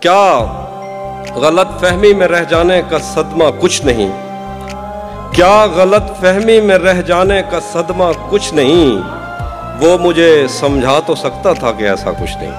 کیا غلط فہمی میں رہ جانے کا صدمہ کچھ نہیں؟ کیا غلط فہمی میں رہ جانے کا صدمہ کچھ نہیں؟ وہ مجھے سمجھا تو سکتا تھا کہ ایسا کچھ نہیں۔